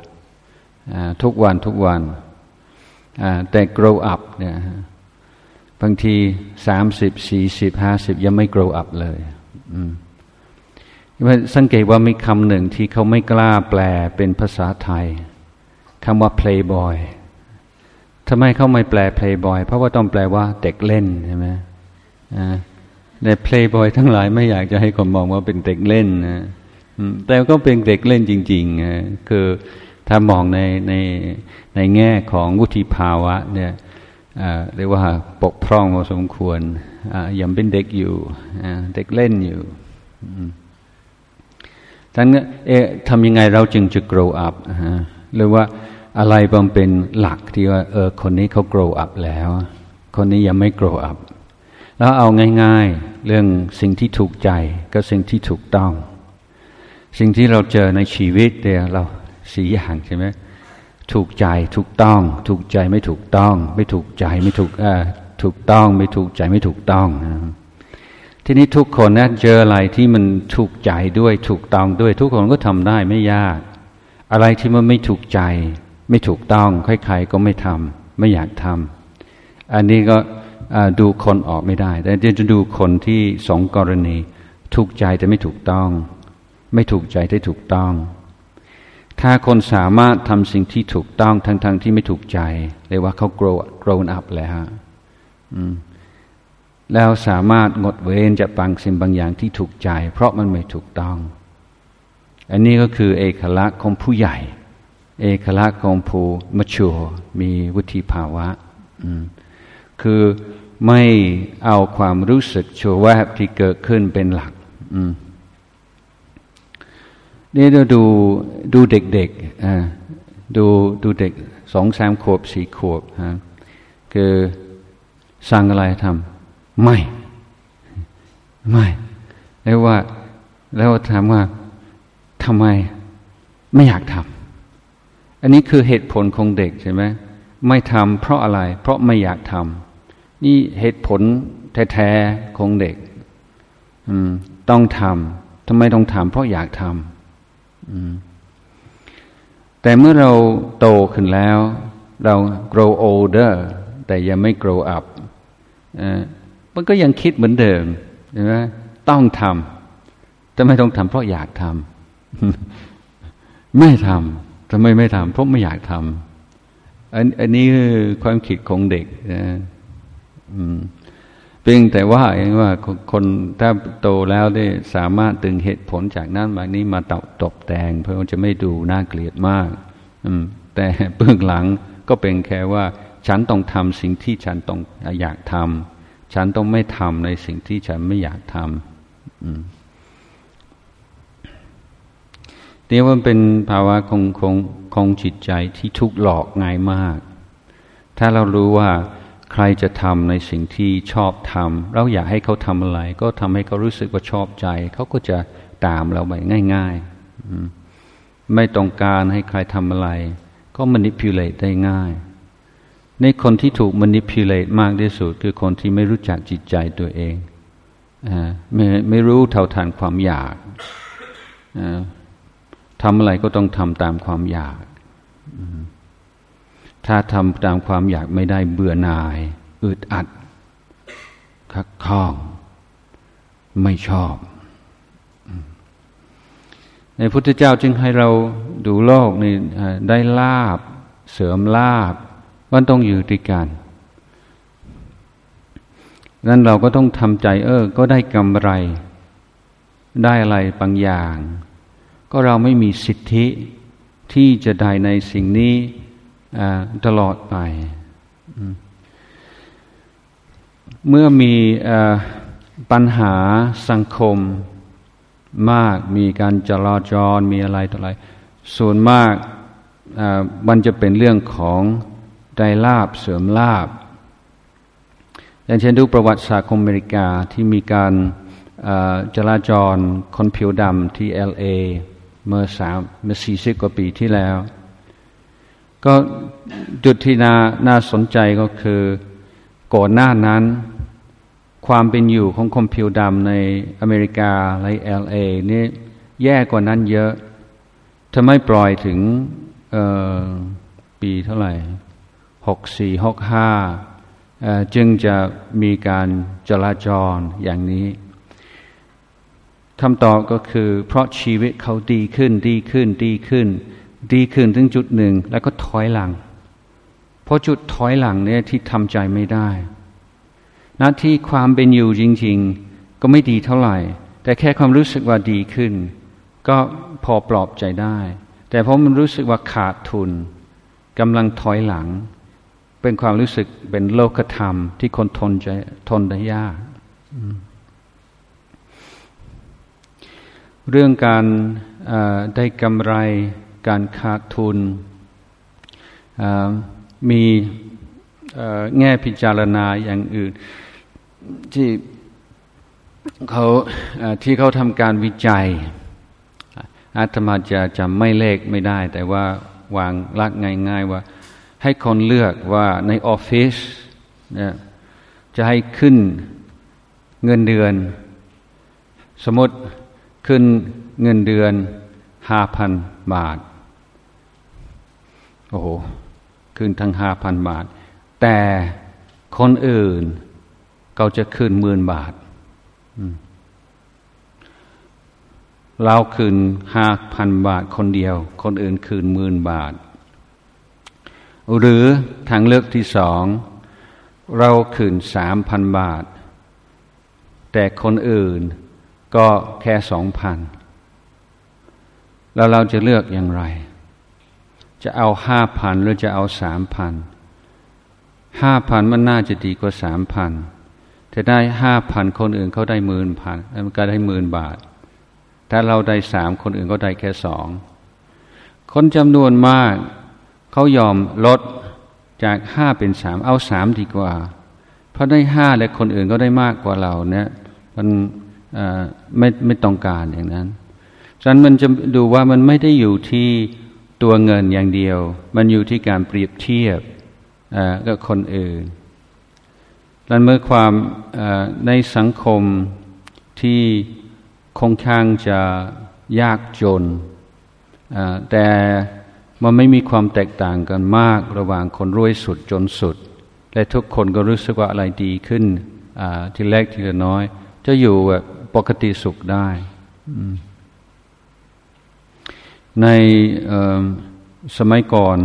ทุกวันทุกวัน แต่ grow up เนี่ยบางทีสามสิบสี่สิบห้าสิบยังไม่ grow up เลยสังเกตว่ามีคำหนึ่งที่เขาไม่กล้าแปลเป็นภาษาไทยคำว่า playboy ทำไมเขาไม่แปล playboy เพราะว่าต้องแปลว่าเด็กเล่นใช่ไหมใน playboy ทั้งหลายไม่อยากจะให้คนมองว่าเป็นเด็กเล่นนะแต่ก็เป็นเด็กเล่นจริงๆคือ ถ้ามองในในในแง่ของวุฒิภาวะเนี่ยเรียกว่าปกพร่องพอสมควรยังเป็นเด็กอยู่เด็กเล่นอยู่ท่านเอ๊ะทำยังไงเราจึงจะ grow up หรือว่าอะไรบางเป็นหลักที่ว่าเออคนนี้เขา grow up แล้ว คนนี้ยังไม่ grow up แล้วเอาง่ายๆ เรื่องสิ่งที่ถูกใจก็สิ่งที่ถูกต้อง สิ่งที่เราเจอในชีวิตเดียเรา สี่อย่างใช่ไหมถูกใจถูกต้อง ถูกใจไม่ถูกต้อง ไม่ถูกใจไม่ถูกเออถูกต้องไม่ถูกใจไม่ถูกต้องทีนี้ทุกคนนะเจออะไรที่มันถูกใจด้วยถูกต้องด้วย ทุกคนก็ทำได้ไม่ยาก อะไรที่มันไม่ถูกใจ ไม่ถูกต้องใครๆก็ไม่ทำไม่อยากทำอันนี้ก็ดูคนออกไม่ได้ แต่จะดูคนที่สองกรณี ถูกใจแต่ไม่ถูกต้อง ไม่ถูกใจแต่ถูกต้อง ถ้าคนสามารถทำสิ่งที่ถูกต้องทั้งๆทที่ไม่ถูกใจเรียกว่าเขา grow grown up แล้วแล้วสามารถงดเว้นจากบางสิ่งบางอย่างที่ถูกใจ เพราะมันไม่ถูกต้อง อันนี้ก็คือเอกลักษณ์ของผู้ใหญ่ เอกลักษณ์ของผู้มัชัวมีวุฒิภาวะคือไม่เอาความรู้สึกชัวแวบที่เกิดขึ้นเป็นหลัก นี่เราดูดูเด็กๆดูดูเด็กสองสามขวบสี่ขวบฮะคือสั่งอะไรทำไม่ไม่แล้วว่าแล้วถามว่าทำไมไม่อยากทำอันนี้คือเหตุผลของเด็กใช่ไหมไม่ทำเพราะอะไร เพราะไม่อยากทำนี่เหตุผลแท้ๆของเด็กต้องทำทำไมต้องทำเพราะอยากทำ แต่เมื่อเราโตขึ้นแล้ว เรา grow older แต่ยังไม่ grow up มันก็ยังคิดเหมือนเดิมใช่ไหมต้องทำแต่ไม่ต้องทำเพราะอยากทำไม่ทำทำไมไม่ทำเพราะไม่อยากทำอันอันนี้คือความคิดของเด็กนะ เพียงแต่ว่าเองว่าคนถ้าโตแล้วได้สามารถตึงเหตุผลจากนั้นมานี้มาตตบแต่ง เพื่อจะไม่ดูน่าเกลียดมาก อืม แต่เบื้องหลังก็เป็นแค่ว่า ฉันต้องทำสิ่งที่ฉันต้องอยากทำฉันต้องไม่ทำในสิ่งที่ฉันไม่อยากทำอืมนี่ว่าเป็นภาวะของของของจิตใจที่ทุกหลอกง่ายมาก ถ้าเรารู้ว่า ใครจะทำในสิ่งที่ชอบทำเราอยากให้เขาทำอะไร ก็ทำให้เขารู้สึกว่าชอบใจ เขาก็จะตามเราไปง่ายๆ ไม่ต้องการให้ใครทำอะไร ก็ manipulate ได้ง่าย ในคนที่ถูก manipulate มากที่สุด คือคนที่ไม่รู้จักจิตใจตัวเองอไม่ไม่รู้เท่าทันความอยากทำอะไรก็ต้องทำตามความอยาก ถ้าทำตามความอยากไม่ได้เบื่อหน่าย อึดอัด คักข้อง ไม่ชอบ ในพุทธเจ้าจึงให้เราดูโลกนี่ได้ลาบ เสริมลาบมันต้องอยู่ด้วยกันนั้นเราก็ต้องทำใจเออ ก็ได้กำไร ได้อะไรบางอย่าง ก็เราไม่มีสิทธิที่จะได้ในสิ่งนี้ ตลอดไป เมื่อมีปัญหาสังคมมาก มีการจราจรมีอะไรต่ออะไร ส่วนมากมันจะเป็นเรื่องของได้ลาบเสริมลาบ อย่างเช่นดูประวัติศาสตร์ของอเมริกาที่มีการจราจรคนผิวดำที่ LA เมื่อสามเมื่อสี่สิบกว่าปีที่แล้ว ก็จุดที่น่าน่าสนใจก็คือก่อนหน้านั้น ความเป็นอยู่ของคนผิวดำในอเมริกาในเอลเอนี่แย่กว่านั้นเยอะทำไมปล่อยถึงปีเท่าไหร่หกสี่หกห้าจึงจะมีการจราจรอย่างนี้คำตอบก็คือ เพราะชีวิตเขาดีขึ้นดีขึ้นดีขึ้น ดีขึ้นถึงจุดหนึ่ง แล้วก็ถอยหลัง เพราะจุดถอยหลังเนี่ยที่ทำใจไม่ได้ หน้าที่ความเป็นอยู่จริง ๆ ก็ไม่ดีเท่าไหร่ แต่แค่ความรู้สึกว่าดีขึ้น ก็พอปลอบใจได้ แต่เพราะมันรู้สึกว่าขาดทุนกำลังถอยหลัง เป็นความรู้สึกเป็นโลกธรรม ที่คนทนใจทนได้ยากเรื่องการได้กำไร การขาดทุน มีแง่พิจารณาอย่างอื่น ที่เขาที่เขาทำการวิจัย อาตมาจะจำไม่เลขไม่ได้ แต่ว่าวางลักง่ายๆว่า ให้คนเลือกว่าในออฟฟิศจะให้ขึ้นเงินเดือน สมมติขึ้นเงินเดือนห้าพันบาท โอ้โหขึ้นทั้งห้าพันบาท แต่คนอื่นเขาจะขึ้นหมื่นบาทเราคืนห้าพันบาทคนเดียว คนอื่นคืนหมื่นบาท หรือทางเลือกที่สอง เราคืนสามพันบาท แต่คนอื่นก็แค่สองพันแล้วเราจะเลือกอย่างไร จะเอาห้าพันหรือจะเอาสามพันห้าพันมันน่าจะดีกว่าสามพันแต่ได้ห้าพันคนอื่นเขาได้หมื่นพันมันก็ได้หมื่นบาท ถ้าเราได้สามคนอื่นก็ได้แค่สองคนจำนวนมากเขายอมลดจากห้าเป็นสามเอาสามดีกว่า เพราะได้ห้าและคนอื่นก็ได้มากกว่าเราเนี่ยมันไม่ไม่ต้องการอย่างนั้นฉะนั้นมันจะดูว่ามันไม่ได้อยู่ที่ ตัวเงินอย่างเดียว มันอยู่ที่การเปรียบเทียบกับคนอื่นและเมื่อความในสังคมที่คงข้างจะยากจน แต่มันไม่มีความแตกต่างกันมากระหว่างคนรวยสุดจนสุด และทุกคนก็รู้สึกว่าอะไรดีขึ้นทีแรกทีละน้อย จะอยู่แบบปกติสุขได้ ในสมัยก่อน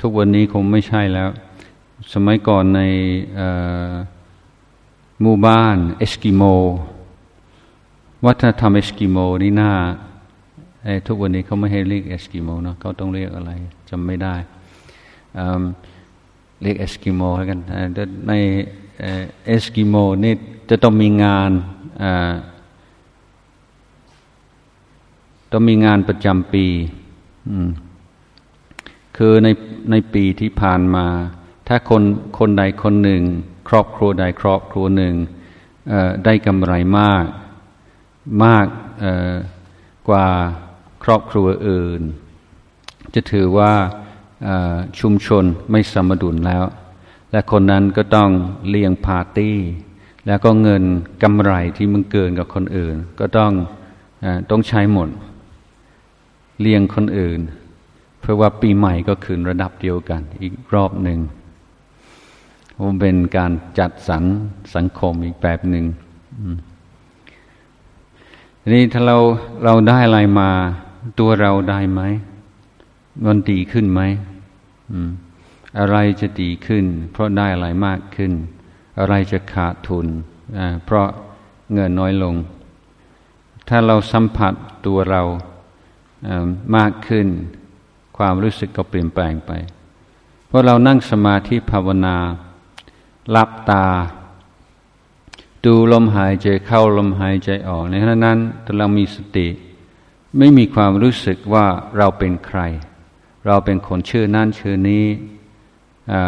ทุกวันนี้คงไม่ใช่แล้ว สมัยก่อนในหมู่บ้านเอสกิโม วัฒนธรรมเอสกิโมนี่น่าทุกวันนี้เขาไม่ให้เรียกเอสกิโมเนาะเขาต้องเรียกอะไรจำไม่ได้เรียกเอสกิโมแล้กันในเอสกิโมนี่จะต้องมีงาน ต้องมีงานประจำปีคือในในปีที่ผ่านมา ถ้าคนคนใดคนหนึ่ง ครอบครัวใดครอบครัวหนึ่งได้กำไรมาก มากกว่าครอบครัวอื่น จะถือว่าชุมชนไม่สมดุลแล้ว และคนนั้นก็ต้องเลี้ยงปาร์ตี้ แล้วก็เงินกำไรที่มันเกินกับคนอื่น ก็ต้องต้องใช้หมด เลี้ยงคนอื่น เพื่อว่าปีใหม่ก็คืนระดับเดียวกัน อีกรอบหนึ่งมันเป็นการจัดสรรสังคมอีกแบบหนึ่งทีนี้ถ้าเราเราได้อะไรมาตัวเราได้ไหมมันดีขึ้นไหมอะไรจะดีขึ้น เพราะได้อะไรมากขึ้น อะไรจะขาดทุน เพราะเงินน้อยลง ถ้าเราสัมผัสตัวเรา มากขึ้น ความรู้สึกก็เปลี่ยนแปลงไป เพราะเรานั่งสมาธิภาวนาหลับตา ดูลมหายใจเข้าลมหายใจออก ในขณะนั้นถ้าเรามีสติ ไม่มีความรู้สึกว่าเราเป็นใคร เราเป็นคนชื่อนั้นชื่อนี้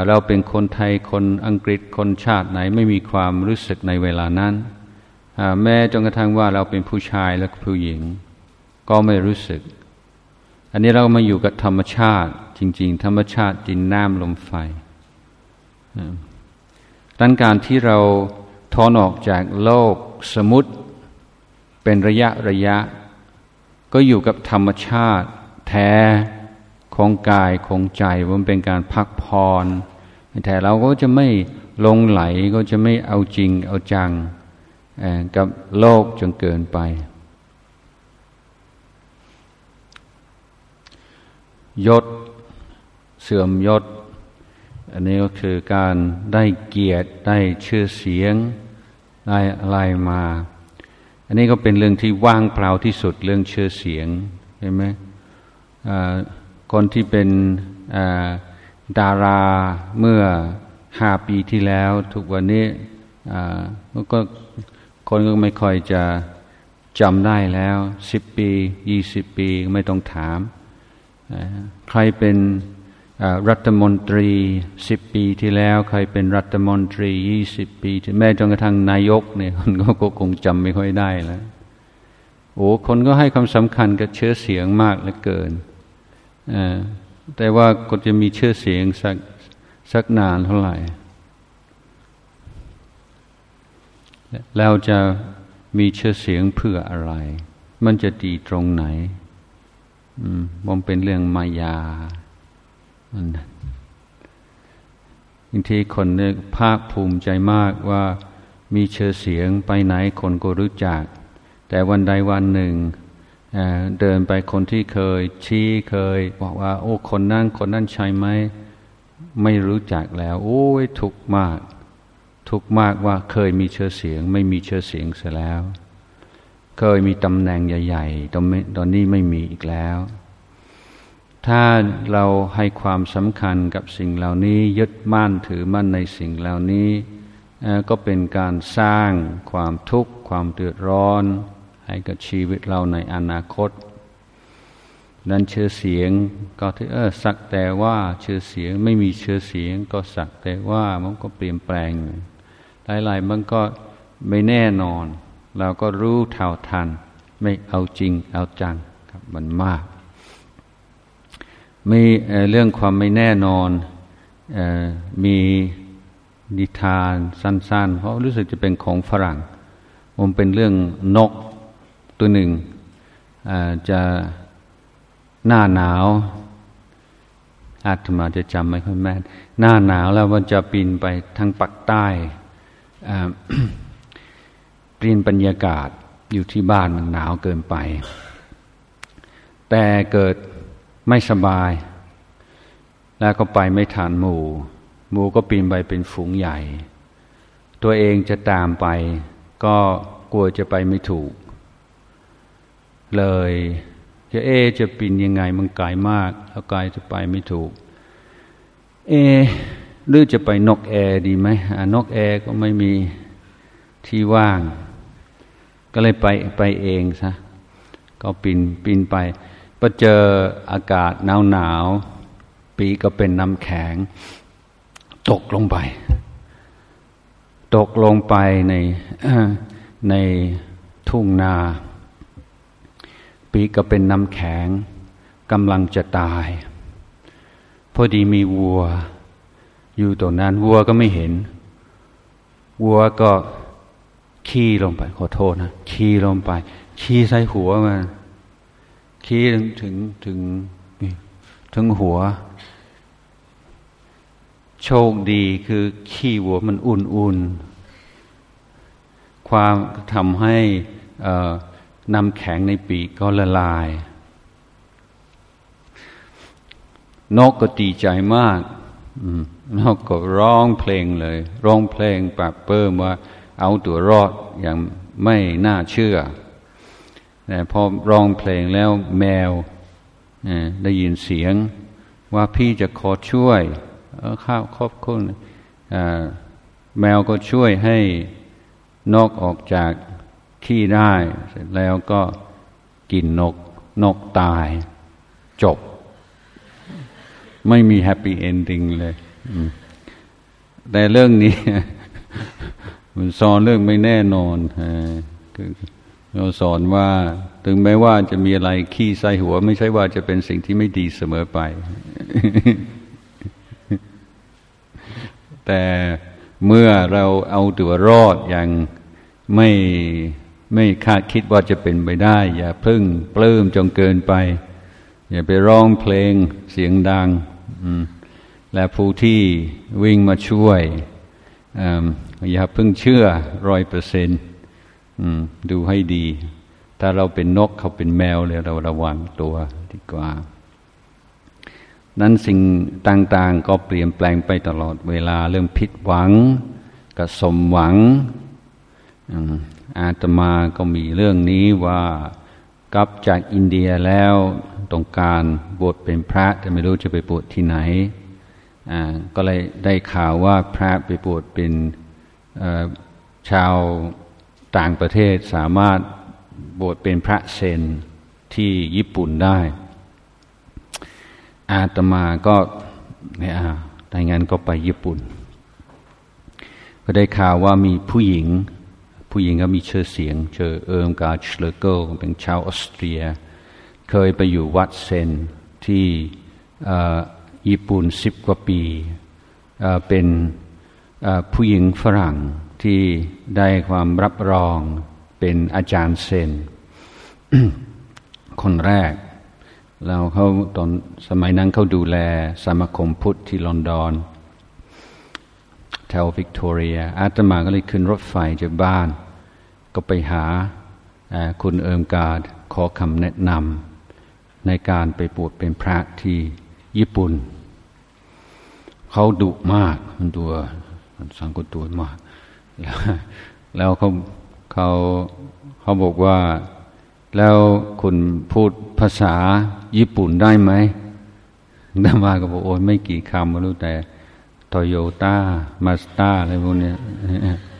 เราเป็นคนไทยคนอังกฤษคนชาติไหนไม่มีความรู้สึกในเวลานั้น แม้จนกระทั่งว่าเราเป็นผู้ชายและผู้หญิง ก็ไม่รู้สึก อันนี้เรามาอยู่กับธรรมชาติ จริง ๆ ธรรมชาติดินน้ำลมไฟดังการที่เราถอนออกจากโลกสมุติเป็นระยะระยะ ก็อยู่กับธรรมชาติ แท้ของกายของใจมันเป็นการพักพรแต่เราก็จะไม่ลงไหลก็จะไม่เอาจริงเอาจังกับโลกจนเกินไป ยศ เสื่อมยศ อันนี้ก็คือการได้เกียรติได้ชื่อเสียงได้อะไรมา อันนี้ก็เป็นเรื่องที่ว่างเปล่าที่สุดเรื่องชื่อเสียงเห็นไหมคนที่เป็นดาราเมื่อห้าปีที่แล้ว ทุกวันนี้ก็คนก็ไม่ค่อยจะจำได้แล้วสิบปียี่สิบปีไม่ต้องถาม ใครเป็นรัฐมนตรีสิบปีที่แล้ว ใครเป็นรัฐมนตรียี่สิบปีแม้จนกระทั่งนายกเนี่ยคนก็คงจำไม่ค่อยได้แล้วโอ้คนก็ให้ความสำคัญกับเชื้อเสียงมากเหลือเกินแต่ว่าก็จะมีเชื้อเสียงสักสักนานเท่าไหร่ แล้วจะมีเชื้อเสียงเพื่ออะไร มันจะดีตรงไหน มันเป็นเรื่องมายาบางทีคนเนี่ยภาคภูมิใจมากว่ามีเชื่อเสียงไปไหนคนก็รู้จัก แต่วันใดวันหนึ่งเดินไปคนที่เคยชี้เคย บอกว่า โอ้คนนั้นคนนั้นใช่ไหมไม่รู้จักแล้ว โอ้ยทุกมาก ทุกมากว่าเคยมีเชื้อเสียง ไม่มีเชื้อเสียงเสียแล้ว เคยมีตำแหน่งใหญ่ ๆ ตอนนนี้ไม่มีอีกแล้ว ถ้าเราให้ความสำคัญกับสิ่งเหล่านี้ยึดมั่นถือมั่นในสิ่งเหล่านี้ก็เป็นการสร้างความทุกข์ความเดือดร้อน ให้กับชีวิตเราในอนาคต นั้นเชื่อเสียงก็ที่เออสักแต่ว่าเชื่อเสียงไม่มีเชื่อเสียง ก็สักแต่ว่ามันก็เปลี่ยนแปลงหลายๆมันก็ไม่แน่นอน เราก็รู้เท่าทัน ไม่เอาจริงเอาจังครับมันมาก มีเรื่องความไม่แน่นอนมีนิทานสั้น ๆ เพราะรู้สึกจะเป็นของฝรั่ง มันเป็นเรื่องนกตัวหนึ่งจะหน้าหนาว อาตมาจะจำไม่ค่อยแม่น หน้าหนาวแล้วมันจะปีนไปทางปักใต้ เปลี่ยนบรรยากาศอยู่ที่บ้านมันหนาวเกินไป แต่เกิดไม่สบาย แล้วก็ไปไม่ทันหมู่ หมู่ก็ปีนไปเป็นฝูงใหญ่ ตัวเองจะตามไป ก็กลัวจะไปไม่ถูก เลยจะเอจะปีนยังไงมันไกลมากแล้วไกลจะไปไม่ถูก เอหรือจะไปนกแอร์ดีไหมนกแอร์ก็ไม่มีที่ว่าง ก็เลยไปไปเองซะก็ปีนปีนไปพอเจออากาศหนาวหนาวปีก็เป็นน้ำแข็ง ตกลงไป ตกลงไปในในทุ่งนา ปีก็เป็นน้ำแข็งกำลังจะตาย พอดีมีวัว อยู่ตรงนั้นวัวก็ไม่เห็น วัวก็ ขี้ลงไป ขอโทษนะขี้ลงไป ขี้ใส่หัวมันขี้ถึงถึงถึงถึงหัว โชคดีคือขี้วัวมันอุ่นๆความทำให้น้ำแข็งในปีกก็ละลาย นกก็ดีใจมากนกก็ร้องเพลงเลย ร้องเพลงปากเปิ่มว่า เอาตัวรอดอย่างไม่น่าเชื่อแต่พอร้องเพลงแล้วแมวได้ยินเสียง ว่าพี่จะขอช่วยข้าวครอบคุณแมวก็ช่วยให้นกออกจากขี้ได้เสร็จแล้วก็กินนกนกตาย จบ ไม่มี happy ending เลย แต่เรื่องนี้ มันสอนเรื่องไม่แน่นอนเราสอนว่าถึงแม้ว่าจะมีอะไรขี้ใส่หัว ไม่ใช่ว่าจะเป็นสิ่งที่ไม่ดีเสมอไป แต่เมื่อเราเอาตัวรอดอย่างไม่ไม่คาดคิดว่าจะเป็นไปได้ อย่าพึ่งปลื้มจงเกินไป อย่าไปร้องเพลงเสียงดังและผู้ที่วิ่งมาช่วย อย่าเพึ่งเชื่อร้อยเปอร์เซนต์ดูให้ดี ถ้าเราเป็นนกเขาเป็นแมวเลยเราระวังตัวดีกว่า นั้นสิ่งต่างๆก็เปลี่ยนแปลงไปตลอดเวลาเรื่องผิดหวังกับสมหวังอาตมาก็มีเรื่องนี้ว่ากลับจากอินเดียแล้วต้องการบวชเป็นพระ แต่ไม่รู้จะไปบวชที่ไหน ก็เลยได้ข่าวว่าพระไปบวชเป็น ชาวต่างประเทศสามารถบวชเป็นพระเซนที่ญี่ปุ่นได้ อาตมาก็เนี่ยถ้างั้นก็ไปญี่ปุ่น ก็ได้ข่าวว่ามีผู้หญิง ผู้หญิงก็มีเชื่อเสียงเจอเอิร์มกาชเลเกลเป็นชาวออสเตรีย เคยไปอยู่วัดเซนที่ญี่ปุ่นสิบกว่าปี เป็น ผู้หญิงฝรั่งที่ได้ความรับรองเป็นอาจารย์เซน คนแรก แล้วเขาตอนสมัยนั้นเขาดูแลสมาคมพุทธที่ลอนดอนแถววิกตอเรีย อาตมาก็เลยขึ้นรถไฟจากบ้าน ก็ไปหาคุณเอิมกาดขอคำแนะนำในการไปบวชเป็นพระที่ญี่ปุ่น เขาดุมากมันตัว สังกุตัวมากแล้วเขาเขาเขาบอกว่า แล้วคุณพูดภาษาญี่ปุ่นได้ไหมดามาก็บอกโอ้ยไม่กี่คำไม่รู้แต่โตโยต้ามาสต้าอะไรพวกนี้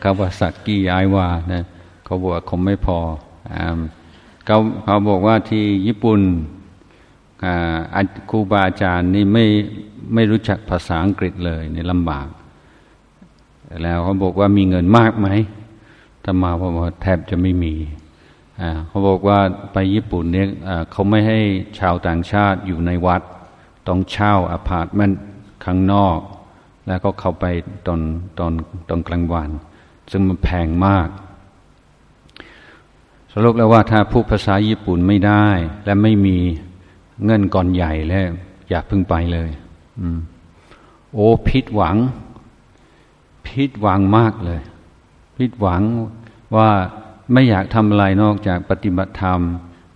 คาวาซากิย้ายว่านะเขาบอกว่าคงไม่พอเขาเขาบอกว่าที่ญี่ปุ่นครูบาอาจารย์นี่ไม่ไม่รู้จักภาษาอังกฤษเลยในลำบาก แล้วเขาบอกว่ามีเงินมากไหมอาตมาบอกว่าแทบจะไม่มีเขาบอกว่าไปญี่ปุ่นเนี่ยเขาไม่ให้ชาวต่างชาติอยู่ในวัด ต้องเช่าอพาร์ตเมนต์ข้างนอก แล้วก็เข้าไปตอนตอนตอนกลางวัน ซึ่งมันแพงมาก สรุปแล้วว่าถ้าพูดภาษาญี่ปุ่นไม่ได้ และไม่มีเงินก่อนใหญ่แล้ว อย่าพึ่งไปเลย อืม โอ้ผิดหวัง ผิดหวังมากเลยผิดหวังว่าไม่อยากทำอะไรนอกจากปฏิบัติธรรม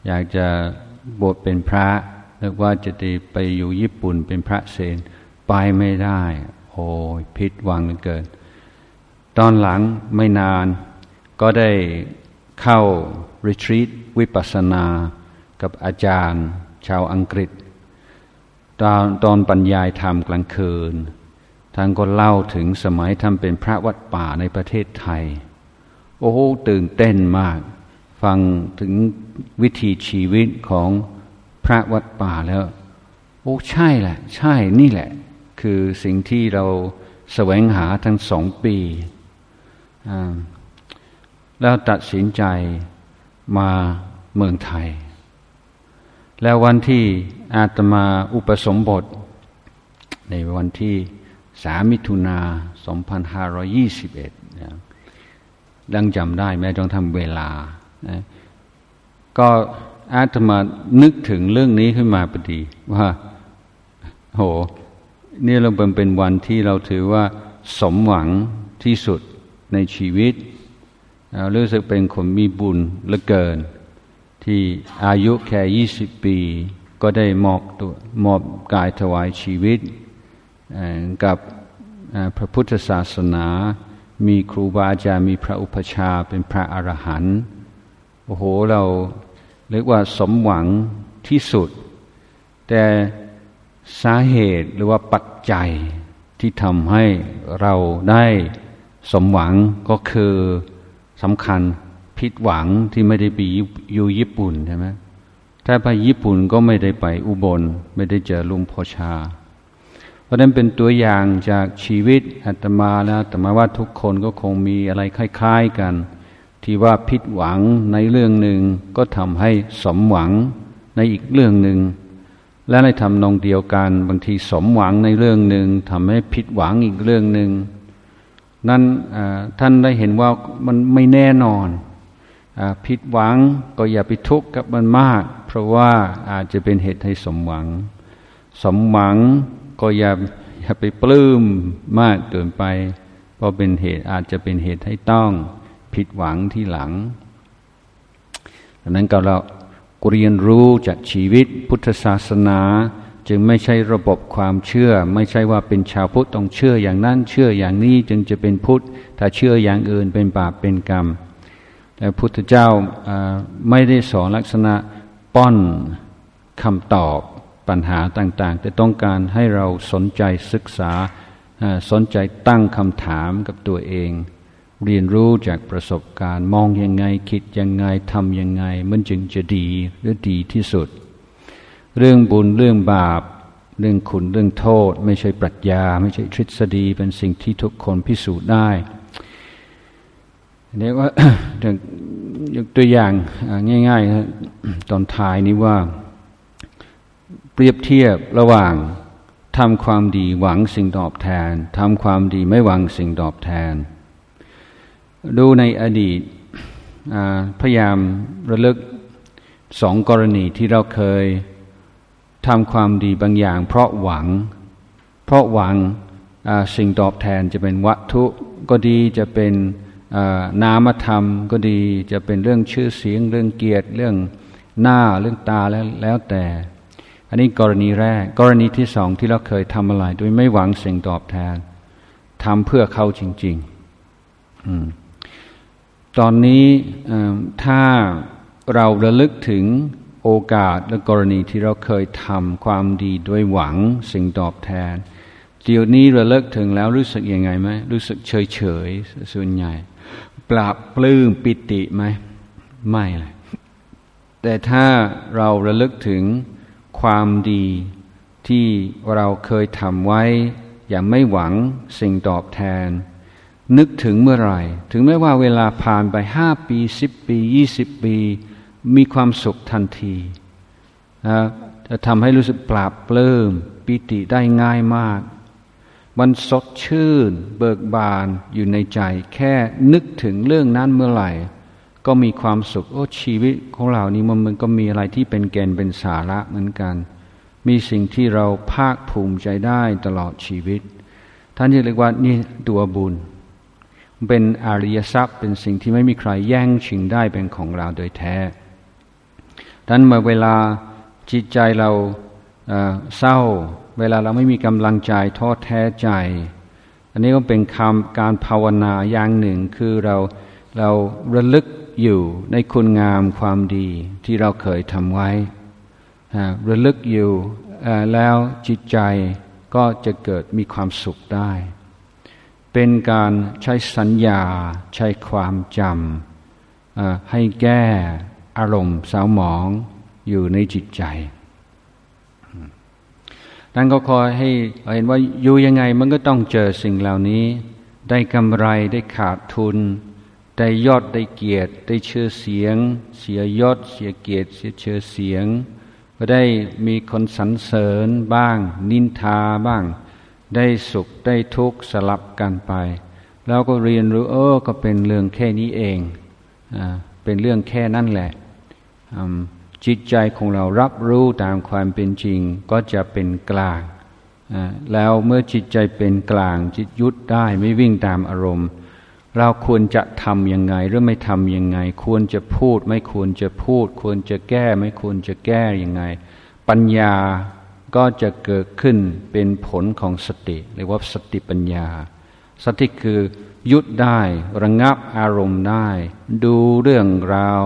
อยากจะบวชเป็นพระหรือว่าจะได้ไปอยู่ญี่ปุ่นเป็นพระเซนไปไม่ได้ โอ้ยผิดหวังเหลือเกิน ตอนหลังไม่นานก็ได้เข้ารีทรีตวิปัสสนา กับอาจารย์ ชาวอังกฤษ ตอนตอนบรรยายธรรมกลางคืน ท่านก็เล่าถึงสมัยท่านเป็นพระวัดป่าในประเทศไทย โอ้โหตื่นเต้นมาก ฟังถึงวิธีชีวิตของพระวัดป่าแล้ว โอ้ใช่แหละใช่นี่แหละ คือสิ่งที่เราแสวงหาทั้งสองปีแล้วตัดสินใจมาเมืองไทย แล้ววันที่อาตมาอุปสมบท ในวันที่ สามิถุนา2521นะดังจำได้แม้ต้องทำเวลานะก็อาตมานึกถึงเรื่องนี้ขึ้นมาพอดี ว่าโหนี่เราเป็นเป็นวันที่เราถือว่าสมหวังที่สุดในชีวิตเรารู้สึกเป็นคนมีบุญเหลือเกิน ที่อายุแค่ยี่สิบปี ก็ได้มอบตัวมอบกายถวายชีวิต กับพระพุทธศาสนา มีครูบาอาจารย์มีพระอุปชาเป็นพระอรหันต์โอ้โหเราเรียกว่าสมหวังที่สุด แต่สาเหตุหรือว่าปัจจัยที่ทำให้เราได้สมหวังก็คือสำคัญผิดหวังที่ไม่ได้ไปอยู่ญี่ปุ่นใช่ไหมถ้าไปญี่ปุ่นก็ไม่ได้ไปอุบล ไม่ได้เจอลุงพ่อชา เพราะนั้นเป็นตัวอย่างจากชีวิตอาตมาแล้วแต่มาว่าทุกคนก็คงมีอะไรคล้าย ๆกัน ที่ว่าผิดหวังในเรื่องหนึ่งก็ทำให้สมหวังในอีกเรื่องหนึ่งและในทำนองเดียวกันบางทีสมหวังในเรื่องหนึ่งทำให้ผิดหวังอีกเรื่องหนึ่งนั้นท่านได้เห็นว่ามันไม่แน่นอนอผิดหวังก็อย่าไปทุกข์กับมันมาก เพราะว่าอาจจะเป็นเหตุให้สมหวัง สมหวัง ก็อย่าอย่าไปปลื้มมากเกินไป เพราะเป็นเหตุอาจจะเป็นเหตุให้ต้องผิดหวังที่หลังดังนั้นก็เราเรียนรู้จากชีวิตพุทธศาสนา จึงไม่ใช่ระบบความเชื่อ ไม่ใช่ว่าเป็นชาวพุทธต้องเชื่ออย่างนั้นเชื่ออย่างนี้จึงจะเป็นพุทธ ถ้าเชื่ออย่างอื่นเป็นบาปเป็นกรรม แต่พุทธเจ้าไม่ได้สอนลักษณะป้อนคำตอบ ปัญหาต่างๆ แต่ต้องการให้เราสนใจศึกษาสนใจตั้งคำถามกับตัวเอง เรียนรู้จากประสบการณ์มองยังไงคิดยังไงทำยังไง มันจึงจะดีหรือดีที่สุด เรื่องบุญเรื่องบาป เรื่องคุณเรื่องโทษ ไม่ใช่ปรัชญา ไม่ใช่ทฤษฎีเป็นสิ่งที่ทุกคนพิสูจน์ได้เรียกว่ายกตัวอย่างง่าย ๆ ตอนท้ายนี้ว่า เปรียบเทียบระหว่างทำความดีหวังสิ่งตอบแทนทำความดีไม่หวังสิ่งตอบแทน ดูในอดีตพยายามระลึกสองกรณีที่เราเคยทำความดีบางอย่าง เพราะหวัง เพราะหวังสิ่งตอบแทนจะเป็นวัตถุก็ดีจะเป็นนามธรรมก็ดีจะเป็นเรื่องชื่อเสียง เรื่องเกียรติ เรื่องหน้าเรื่องตาแล้วแล้วแต่ นนี้กรณีแรก กรณีที่สองที่เราเคยทำอะไรโดยไม่หวังสิ่งตอบแทนทำเพื่อเขาจริงๆตอนนี้ถ้าเราระลึกถึงโอกาสและกรณีที่เราเคยทำความดีด้วยหวังสิ่งตอบแทนเดี๋ยวนี้ราเลิกถึงแล้วรู้สึกยังไงไหมรู้สึกเฉยเฉยส่วนใหญ่ ปราบปลื้มปิติไหมไม่เลยแต่ถ้าเราระลึกถึง ความดีที่เราเคยทำไว้ อย่างไม่หวังสิ่งตอบแทน นึกถึงเมื่อไหร่ ถึงแม้ว่าเวลาผ่านไปห้าปีสิบปียี่สิบปี มีความสุขทันทีนะจะทำให้รู้สึกปราบเปลื้มปิติได้ง่ายมาก มันสดชื่น เบิกบานอยู่ในใจ แค่นึกถึงเรื่องนั้นเมื่อไหร่ ก็มีความสุข โอ้ชีวิตของเรานี้มันมันก็มีอะไรที่เป็นแกนเป็นสาระเหมือนกัน มีสิ่งที่เราภาคภูมิใจได้ตลอดชีวิต ท่านเรียกว่านี่ตัวบุญ เป็นอริยทรัพย์เป็นสิ่งที่ไม่มีใครแย่งชิงได้เป็นของเราโดยแท้ท่านเมื่อเวลาจิตใจเราเศร้า เวลาเราไม่มีกำลังใจท้อแท้ใจ อันนี้ก็เป็นคำการภาวนาอย่างหนึ่งคือเรา เราระลึกอยู่ในคุณงามความดีที่เราเคยทำไว้ระลึกอยู่แล้วจิตใจก็จะเกิดมีความสุขได้ เป็นการใช้สัญญาใช้ความจำให้แก้อารมณ์สาวหมองอยู่ในจิตใจท่นก็คอยให้เห็นว่าอยู่ยังไงมันก็ต้องเจอสิ่งเหล่านี้ ได้กำไรได้ขาดทุน ได้ยอดได้เกียรติ ได้เชื่อเสียง เสียยอดเสียเกียรติ เสียเชื่อเสียง ก็ได้มีคนสรรเสริญบ้าง นินทาบ้าง ได้สุขได้ทุกข์สลับกันไป แล้วก็เรียนรู้เออก็เป็นเรื่องแค่นี้เองอ่าเป็นเรื่องแค่นั่นแหละจิตใจของเรารับรู้ตามความเป็นจริงก็จะเป็นกลางแล้วเมื่อจิตใจเป็นกลางจิตยุดได้ไม่วิ่งตามอารมณ์ เราควรจะทำยังไงหรือไม่ทำยังไง ควรจะพูด ไม่ควรจะพูด ควรจะแก้ ไม่ควรจะแก้ยังไง ปัญญาก็จะเกิดขึ้นเป็นผลของสติเรียกว่าสติปัญญา สติคือยุดได้ระงับอารมณ์ได้ ดูเรื่องราว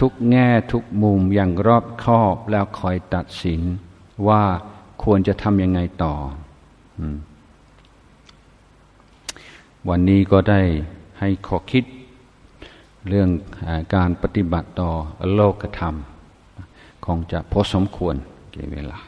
ทุกแง่ทุกมุมอย่างรอบคอบแล้วคอยตัดสินว่าควรจะทำยังไงต่อ วันนี้ก็ได้ให้ข้อคิดเรื่องอการปฏิบัติต่อโลกธรรม คงจะพอสมควรเกเวลา